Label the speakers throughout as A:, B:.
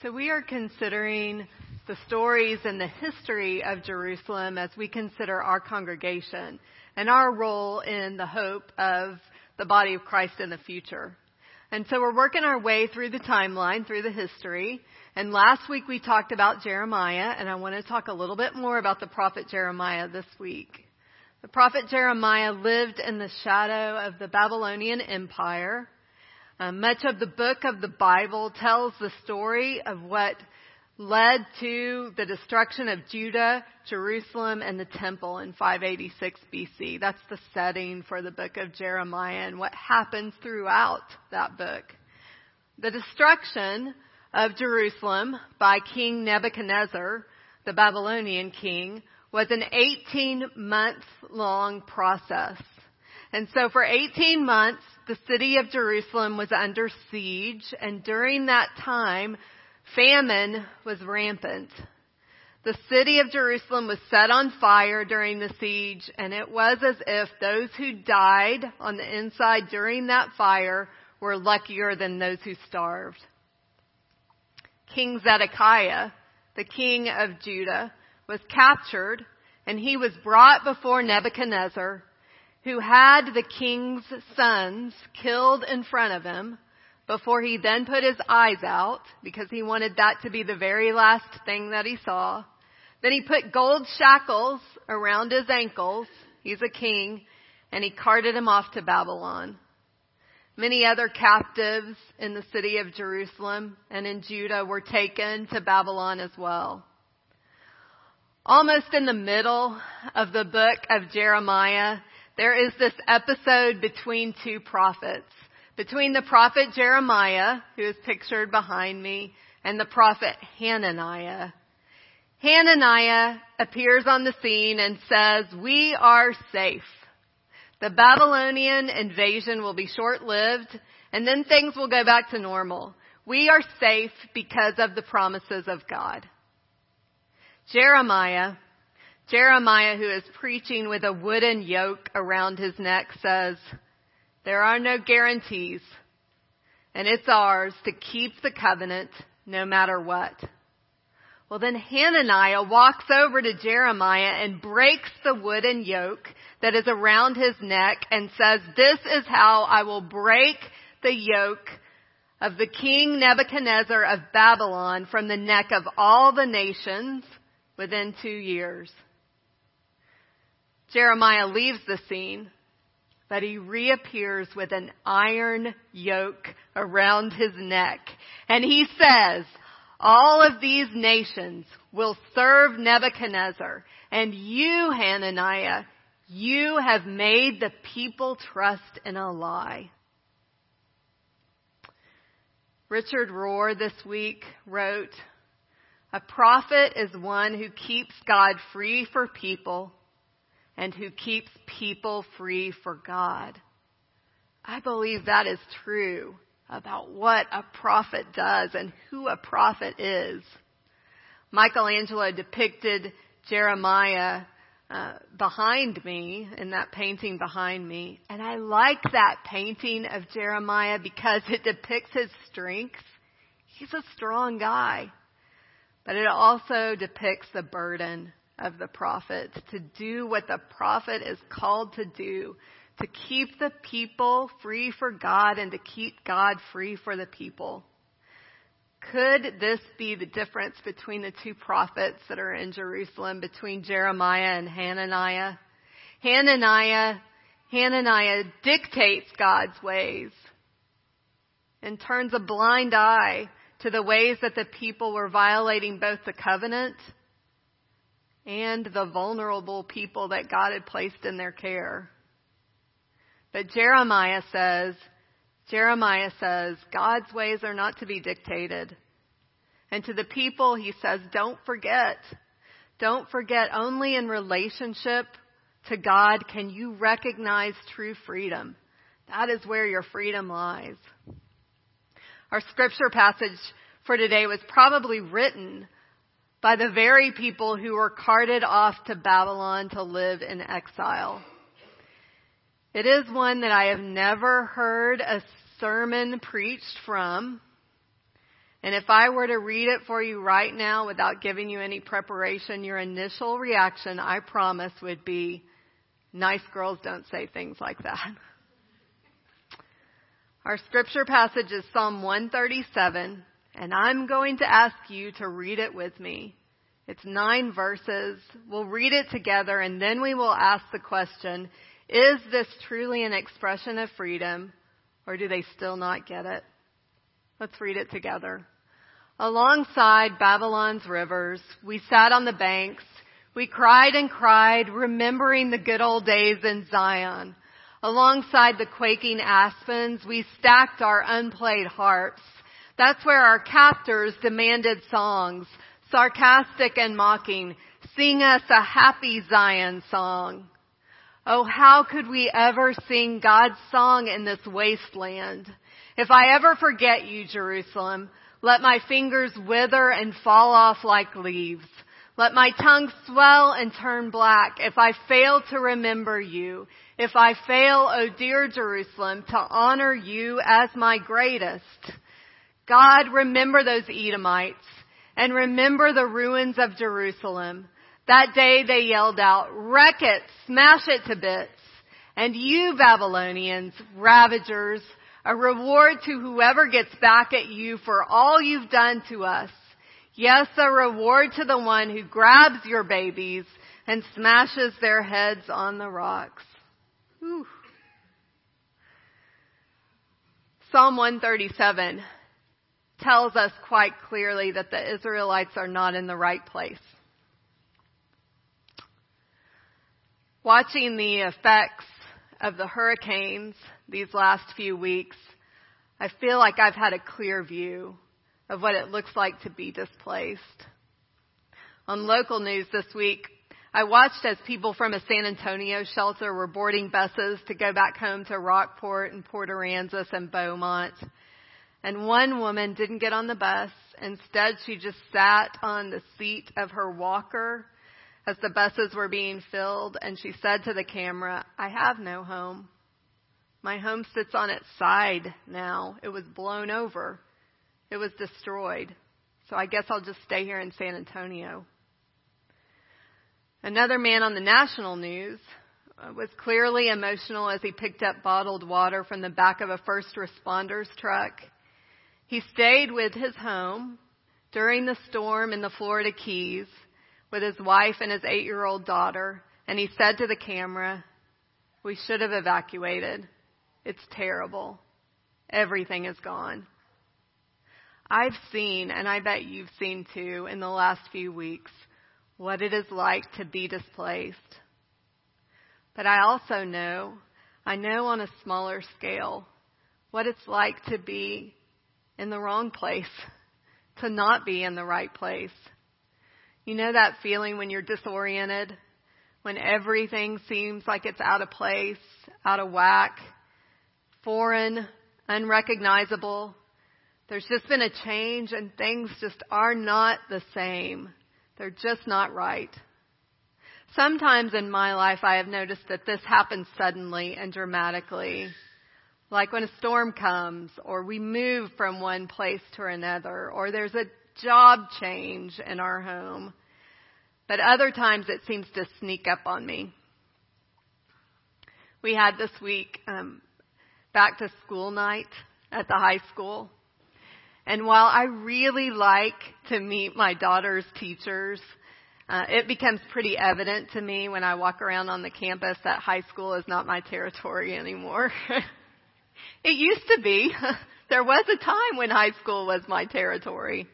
A: So we are considering the stories and the history of Jerusalem as we consider our congregation and our role in the hope of the body of Christ in the future. And so we're working our way through the timeline, through the history. And last week we talked about Jeremiah, and I want to talk a little bit more about the prophet Jeremiah this week. The prophet Jeremiah lived in the shadow of the Babylonian Empire uh, much of the book of the Bible tells the story of what led to the destruction of Judah, Jerusalem, and the temple in 586 BC. That's the setting for the book of Jeremiah and what happens throughout that book. The destruction of Jerusalem by King Nebuchadnezzar, the Babylonian king, was an 18 month long process. And so for 18 months, the city of Jerusalem was under siege, and during that time, famine was rampant. The city of Jerusalem was set on fire during the siege, and it was as if those who died on the inside during that fire were luckier than those who starved. King Zedekiah, the king of Judah, was captured, and he was brought before Nebuchadnezzar, who had the king's sons killed in front of him before he then put his eyes out because he wanted that to be the very last thing that he saw. Then he put gold shackles around his ankles. He's a king and he carted him off to Babylon. Many other captives in the city of Jerusalem and in Judah were taken to Babylon as well. Almost in the middle of the book of Jeremiah, there is this episode between two prophets. Between the prophet Jeremiah, who is pictured behind me, and the prophet Hananiah. Hananiah appears on the scene and says, we are safe. The Babylonian invasion will be short-lived and then things will go back to normal. We are safe because of the promises of God. Jeremiah Jeremiah, who is preaching with a wooden yoke around his neck, says, There are no guarantees, and it's ours to keep the covenant no matter what. Well, then Hananiah walks over to Jeremiah and breaks the wooden yoke that is around his neck and says, This is how I will break the yoke of the king Nebuchadnezzar of Babylon from the neck of all the nations within two years. Jeremiah leaves the scene, but he reappears with an iron yoke around his neck. And he says, all of these nations will serve Nebuchadnezzar. And you, Hananiah, you have made the people trust in a lie. Richard Rohr this week wrote, a prophet is one who keeps God free for people and who keeps people free for God. I believe that is true about what a prophet does and who a prophet is. Michelangelo depicted Jeremiah uh, behind me in that painting behind me, and I like that painting of Jeremiah because it depicts his strength. He's a strong guy, but it also depicts the burden of the prophet, to do what the prophet is called to do, to keep the people free for God and to keep God free for the people. Could this be the difference between the two prophets that are in Jerusalem, between Jeremiah and Hananiah? Hananiah, Hananiah dictates God's ways and turns a blind eye to the ways that the people were violating both the covenant and the vulnerable people that God had placed in their care. But Jeremiah says, Jeremiah says, God's ways are not to be dictated. And to the people, he says, don't forget. Don't forget, only in relationship to God can you recognize true freedom. That is where your freedom lies. Our scripture passage for today was probably written by the very people who were carted off to Babylon to live in exile. It is one that I have never heard a sermon preached from, And if I were to read it for you right now without giving you any preparation, your initial reaction, I promise, would be, nice girls don't say things like that. Our scripture passage is Psalm 137, and I'm going to ask you to read it with me. It's nine verses. We'll read it together and then we will ask the question, is this truly an expression of freedom or do they still not get it? Let's read it together. Alongside Babylon's rivers, we sat on the banks. We cried and cried, remembering the good old days in Zion. Alongside the quaking aspens, we stacked our unplayed harps. That's where our captors demanded songs sarcastic and mocking, sing us a happy Zion song. Oh, how could we ever sing God's song in this wasteland? If I ever forget you, Jerusalem, let my fingers wither and fall off like leaves. Let my tongue swell and turn black if I fail to remember you. If I fail, O oh dear Jerusalem, to honor you as my greatest. God, remember those Edomites and remember the ruins of Jerusalem. That day they yelled out, wreck it, smash it to bits. And you Babylonians, ravagers, a reward to whoever gets back at you for all you've done to us. Yes, a reward to the one who grabs your babies and smashes their heads on the rocks. Whew. Psalm 137 tells us quite clearly that the Israelites are not in the right place. Watching the effects of the hurricanes these last few weeks, I feel like I've had a clear view of what it looks like to be displaced. On local news this week, I watched as people from a San Antonio shelter were boarding buses to go back home to Rockport and Port Aransas and Beaumont. And one woman didn't get on the bus. Instead, she just sat on the seat of her walker as the buses were being filled and she said to the camera, I have no home. My home sits on its side now. It was blown over. It was destroyed. So I guess I'll just stay here in San Antonio. Another man on the national news was clearly emotional as he picked up bottled water from the back of a first responder's truck he stayed with his home during the storm in the Florida Keys with his wife and his eight year old daughter, and he said to the camera, We should have evacuated. It's terrible. Everything is gone. I've seen, and I bet you've seen too, in the last few weeks, what it is like to be displaced. But I also know, I know on a smaller scale, what it's like to be in the wrong place, to not be in the right place. You know that feeling when you're disoriented, when everything seems like it's out of place, out of whack, foreign, unrecognizable. There's just been a change and things just are not the same. They're just not right. Sometimes in my life I have noticed that this happens suddenly and dramatically. Like when a storm comes, or we move from one place to another, or there's a job change in our home. But other times it seems to sneak up on me. We had this week um, back to school night at the high school. And while I really like to meet my daughter's teachers, uh, it becomes pretty evident to me when I walk around on the campus that high school is not my territory anymore. It used to be. there was a time when high school was my territory.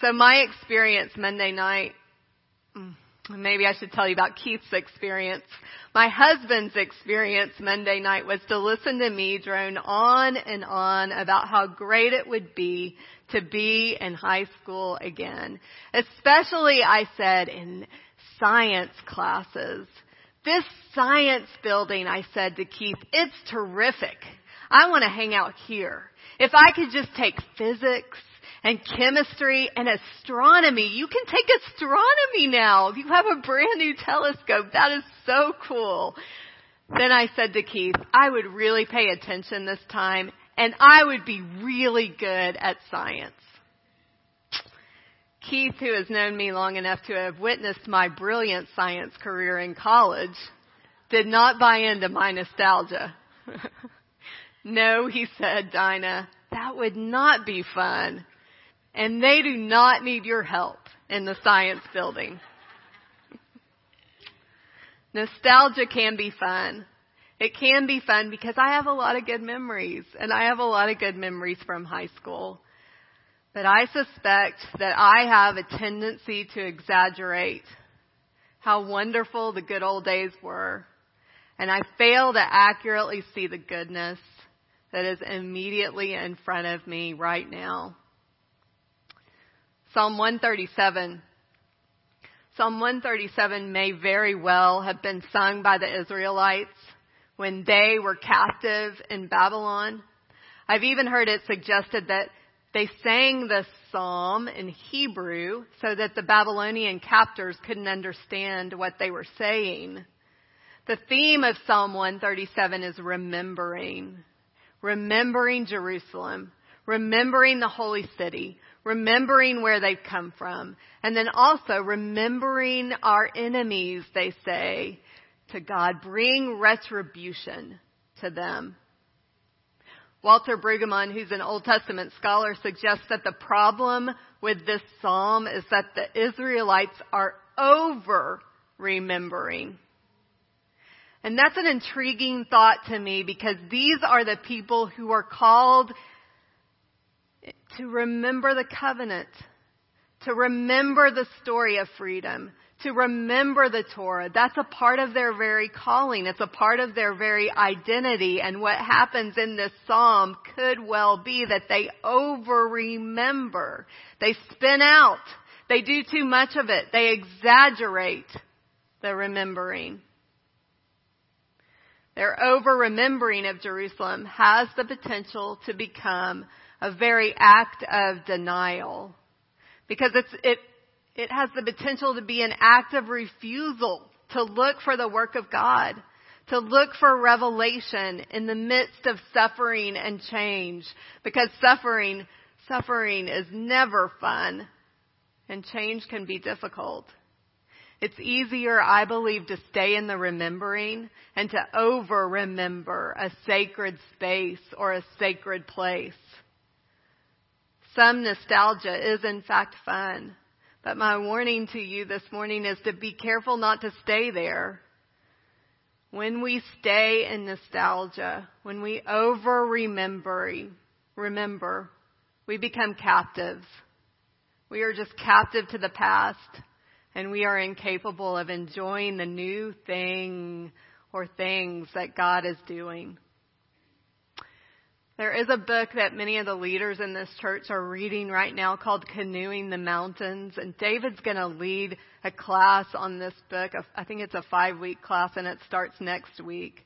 A: So my experience Monday night, mm, maybe I should tell you about Keith's experience. My husband's experience Monday night was to listen to me drone on and on about how great it would be to be in high school again. Especially, I said, in science classes. This science building, I said to Keith, it's terrific. I want to hang out here. If I could just take physics and chemistry and astronomy, you can take astronomy now. You have a brand new telescope. That is so cool. Then I said to Keith, I would really pay attention this time and I would be really good at science. Keith, who has known me long enough to have witnessed my brilliant science career in college, did not buy into my nostalgia. no, he said, Dinah, that would not be fun. And they do not need your help in the science building. Nostalgia can be fun. It can be fun because I have a lot of good memories and I have a lot of good memories from high school. But I suspect that I have a tendency to exaggerate how wonderful the good old days were. And I fail to accurately see the goodness that is immediately in front of me right now. Psalm 137. Psalm 137 may very well have been sung by the Israelites when they were captive in Babylon. I've even heard it suggested that they sang this psalm in Hebrew so that the Babylonian captors couldn't understand what they were saying. The theme of Psalm 137 is remembering. Remembering Jerusalem. Remembering the holy city. Remembering where they've come from. And then also remembering our enemies, they say, to God. Bring retribution to them. Walter Brueggemann, who's an Old Testament scholar, suggests that the problem with this psalm is that the Israelites are over remembering. And that's an intriguing thought to me because these are the people who are called to remember the covenant, to remember the story of freedom, to remember the Torah. That's a part of their very calling. It's a part of their very identity. And what happens in this psalm could well be that they over remember. They spin out. They do too much of it. They exaggerate the remembering. Their over remembering of Jerusalem has the potential to become a very act of denial because it's, it it has the potential to be an act of refusal to look for the work of God, to look for revelation in the midst of suffering and change. Because suffering, suffering is never fun and change can be difficult. It's easier, I believe, to stay in the remembering and to over remember a sacred space or a sacred place. Some nostalgia is in fact fun. But my warning to you this morning is to be careful not to stay there. When we stay in nostalgia, when we over remember, remember, we become captives. We are just captive to the past and we are incapable of enjoying the new thing or things that God is doing. There is a book that many of the leaders in this church are reading right now called Canoeing the Mountains, and David's going to lead a class on this book. I think it's a five week class and it starts next week.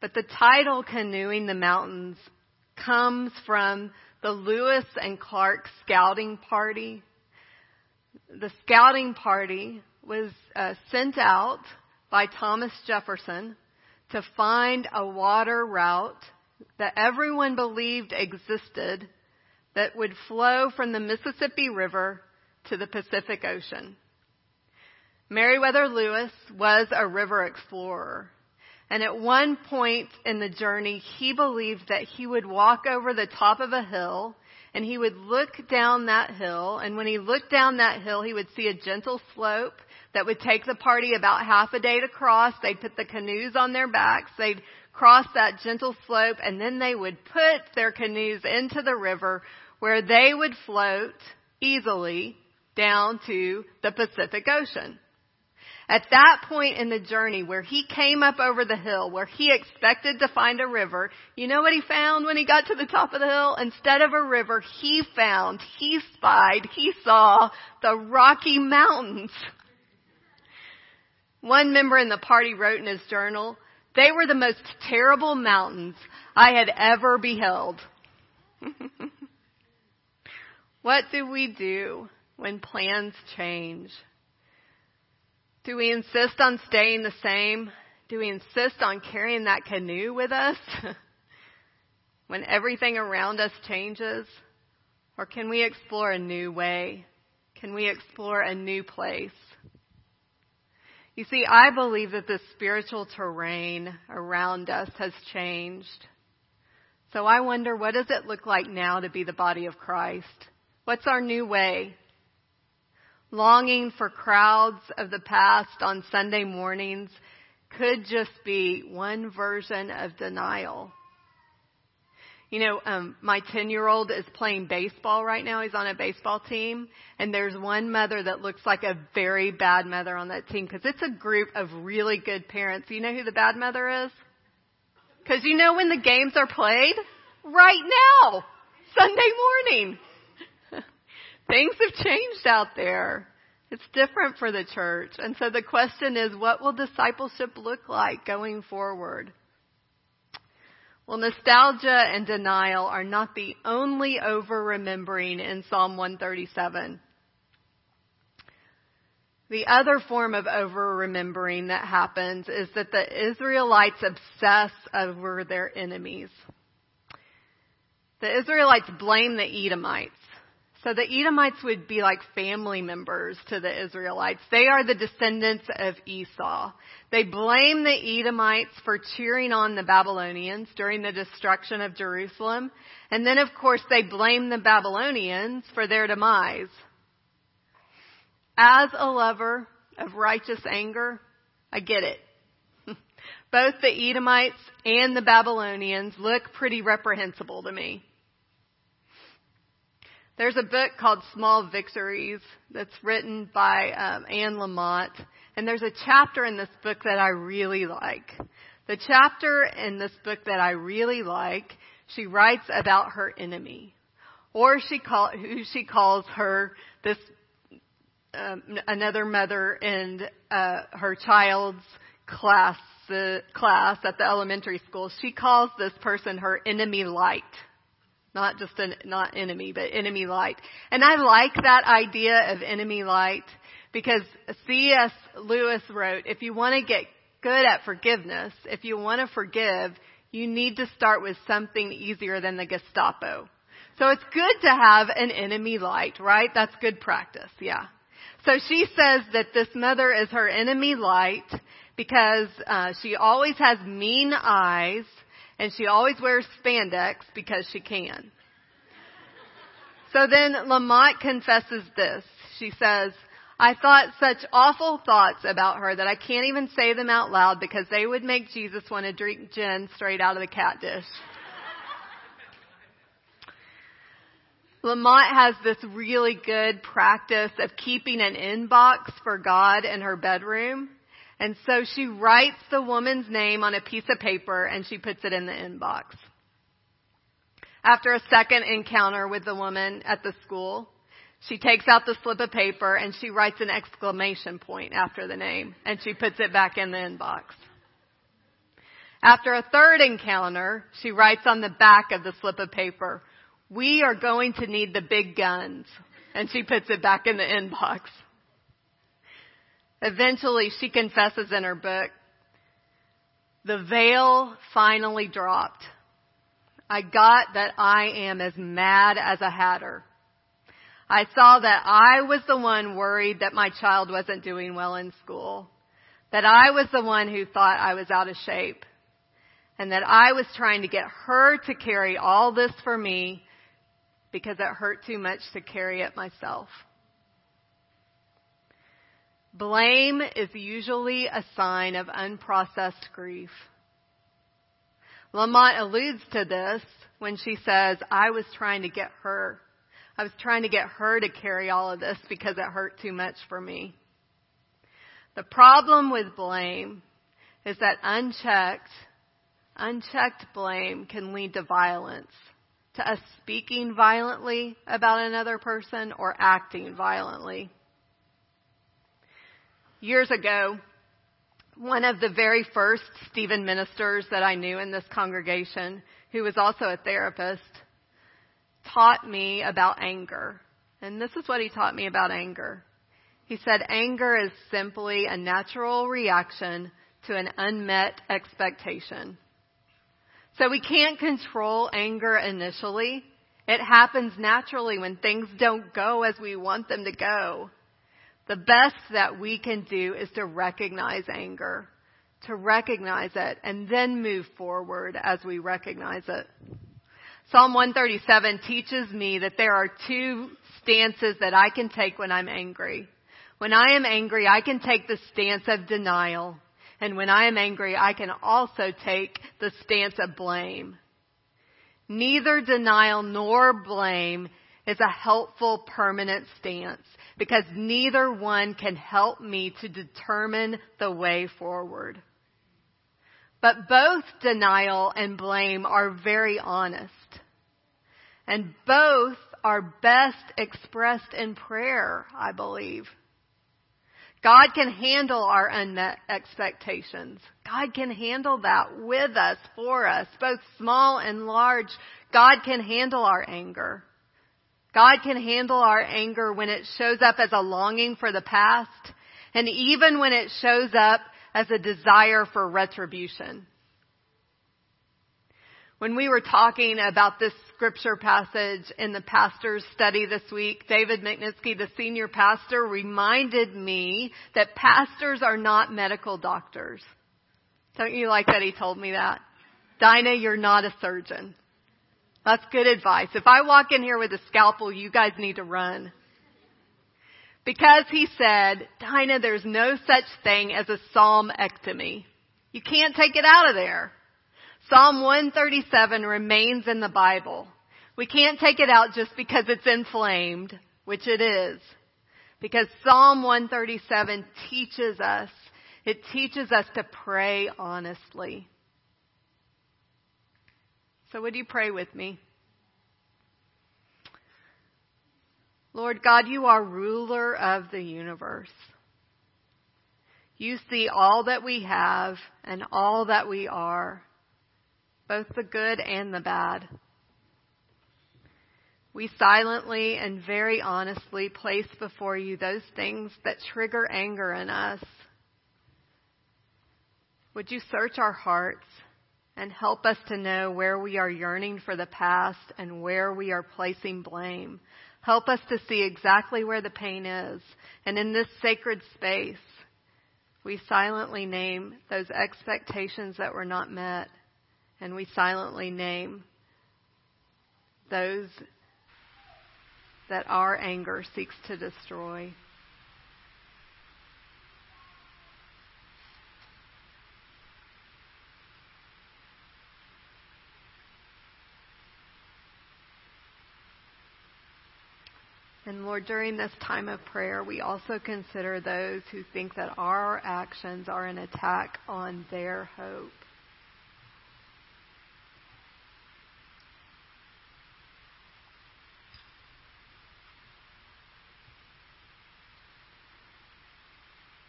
A: But the title Canoeing the Mountains comes from the Lewis and Clark Scouting Party. The scouting party was uh, sent out by Thomas Jefferson to find a water route that everyone believed existed that would flow from the Mississippi River to the Pacific Ocean. Meriwether Lewis was a river explorer. And at one point in the journey, he believed that he would walk over the top of a hill and he would look down that hill. And when he looked down that hill, he would see a gentle slope that would take the party about half a day to cross. They'd put the canoes on their backs. They'd cross that gentle slope, and then they would put their canoes into the river where they would float easily down to the Pacific Ocean. At that point in the journey where he came up over the hill, where he expected to find a river, you know what he found when he got to the top of the hill? Instead of a river, he found, he spied, he saw the Rocky Mountains. One member in the party wrote in his journal, they were the most terrible mountains I had ever beheld. what do we do when plans change? Do we insist on staying the same? Do we insist on carrying that canoe with us? when everything around us changes? Or can we explore a new way? Can we explore a new place? You see, I believe that the spiritual terrain around us has changed. So I wonder, what does it look like now to be the body of Christ? What's our new way? Longing for crowds of the past on Sunday mornings could just be one version of denial. You know, um, my 10 year old is playing baseball right now. He's on a baseball team. And there's one mother that looks like a very bad mother on that team because it's a group of really good parents. You know who the bad mother is? Because you know when the games are played? Right now! Sunday morning! Things have changed out there. It's different for the church. And so the question is, what will discipleship look like going forward? Well, nostalgia and denial are not the only over remembering in Psalm 137. The other form of over remembering that happens is that the Israelites obsess over their enemies. The Israelites blame the Edomites. So the Edomites would be like family members to the Israelites. They are the descendants of Esau. They blame the Edomites for cheering on the Babylonians during the destruction of Jerusalem. And then of course they blame the Babylonians for their demise. As a lover of righteous anger, I get it. Both the Edomites and the Babylonians look pretty reprehensible to me. There's a book called Small Victories that's written by um, Anne Lamott, and there's a chapter in this book that I really like. The chapter in this book that I really like, she writes about her enemy, or she call who she calls her this um, another mother in uh, her child's class uh, class at the elementary school. She calls this person her enemy light not just an not enemy, but enemy light. And I like that idea of enemy light because C.S. Lewis wrote, if you want to get good at forgiveness, if you want to forgive, you need to start with something easier than the Gestapo. So it's good to have an enemy light, right? That's good practice, yeah. So she says that this mother is her enemy light because uh, she always has mean eyes and she always wears spandex because she can. So then Lamott confesses this. She says, I thought such awful thoughts about her that I can't even say them out loud because they would make Jesus want to drink gin straight out of the cat dish. Lamott has this really good practice of keeping an inbox for God in her bedroom. And so she writes the woman's name on a piece of paper and she puts it in the inbox. After a second encounter with the woman at the school, she takes out the slip of paper and she writes an exclamation point after the name and she puts it back in the inbox. After a third encounter, she writes on the back of the slip of paper, we are going to need the big guns. And she puts it back in the inbox. Eventually, she confesses in her book, the veil finally dropped. I got that I am as mad as a hatter. I saw that I was the one worried that my child wasn't doing well in school, that I was the one who thought I was out of shape, and that I was trying to get her to carry all this for me because it hurt too much to carry it myself. Blame is usually a sign of unprocessed grief. Lamott alludes to this when she says, I was trying to get her. I was trying to get her to carry all of this because it hurt too much for me. The problem with blame is that unchecked, unchecked blame can lead to violence, to us speaking violently about another person or acting violently. Years ago, one of the very first Stephen ministers that I knew in this congregation, who was also a therapist, taught me about anger. And this is what he taught me about anger. He said anger is simply a natural reaction to an unmet expectation. So we can't control anger initially. It happens naturally when things don't go as we want them to go. The best that we can do is to recognize anger, to recognize it, and then move forward as we recognize it. Psalm 137 teaches me that there are two stances that I can take when I'm angry. When I am angry, I can take the stance of denial. And when I am angry, I can also take the stance of blame. Neither denial nor blame is a helpful permanent stance because neither one can help me to determine the way forward. But both denial and blame are very honest. And both are best expressed in prayer, I believe. God can handle our unmet expectations. God can handle that with us, for us, both small and large. God can handle our anger. God can handle our anger when it shows up as a longing for the past and even when it shows up as a desire for retribution. When we were talking about this scripture passage in the pastor's study this week, David Michnitsky, the senior pastor, reminded me that pastors are not medical doctors. Don't you like that he told me that? Dinah, you're not a surgeon. That's good advice. If I walk in here with a scalpel, you guys need to run. Because he said, Dinah, there's no such thing as a psalmectomy. You can't take it out of there. Psalm 137 remains in the Bible. We can't take it out just because it's inflamed, which it is. Because Psalm 137 teaches us, it teaches us to pray honestly. So would you pray with me? Lord God, you are ruler of the universe. You see all that we have and all that we are both the good and the bad. We silently and very honestly place before you those things that trigger anger in us. Would you search our hearts and help us to know where we are yearning for the past and where we are placing blame? Help us to see exactly where the pain is. And in this sacred space, we silently name those expectations that were not met and we silently name those that our anger seeks to destroy. Lord, during this time of prayer, we also consider those who think that our actions are an attack on their hope.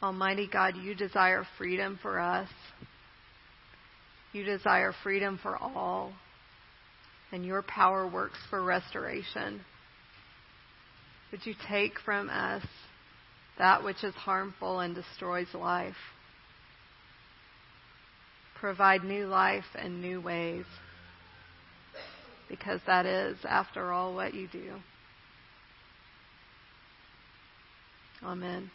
A: Almighty God, you desire freedom for us. You desire freedom for all. And your power works for restoration. Would you take from us that which is harmful and destroys life? Provide new life and new ways. Because that is, after all, what you do. Amen.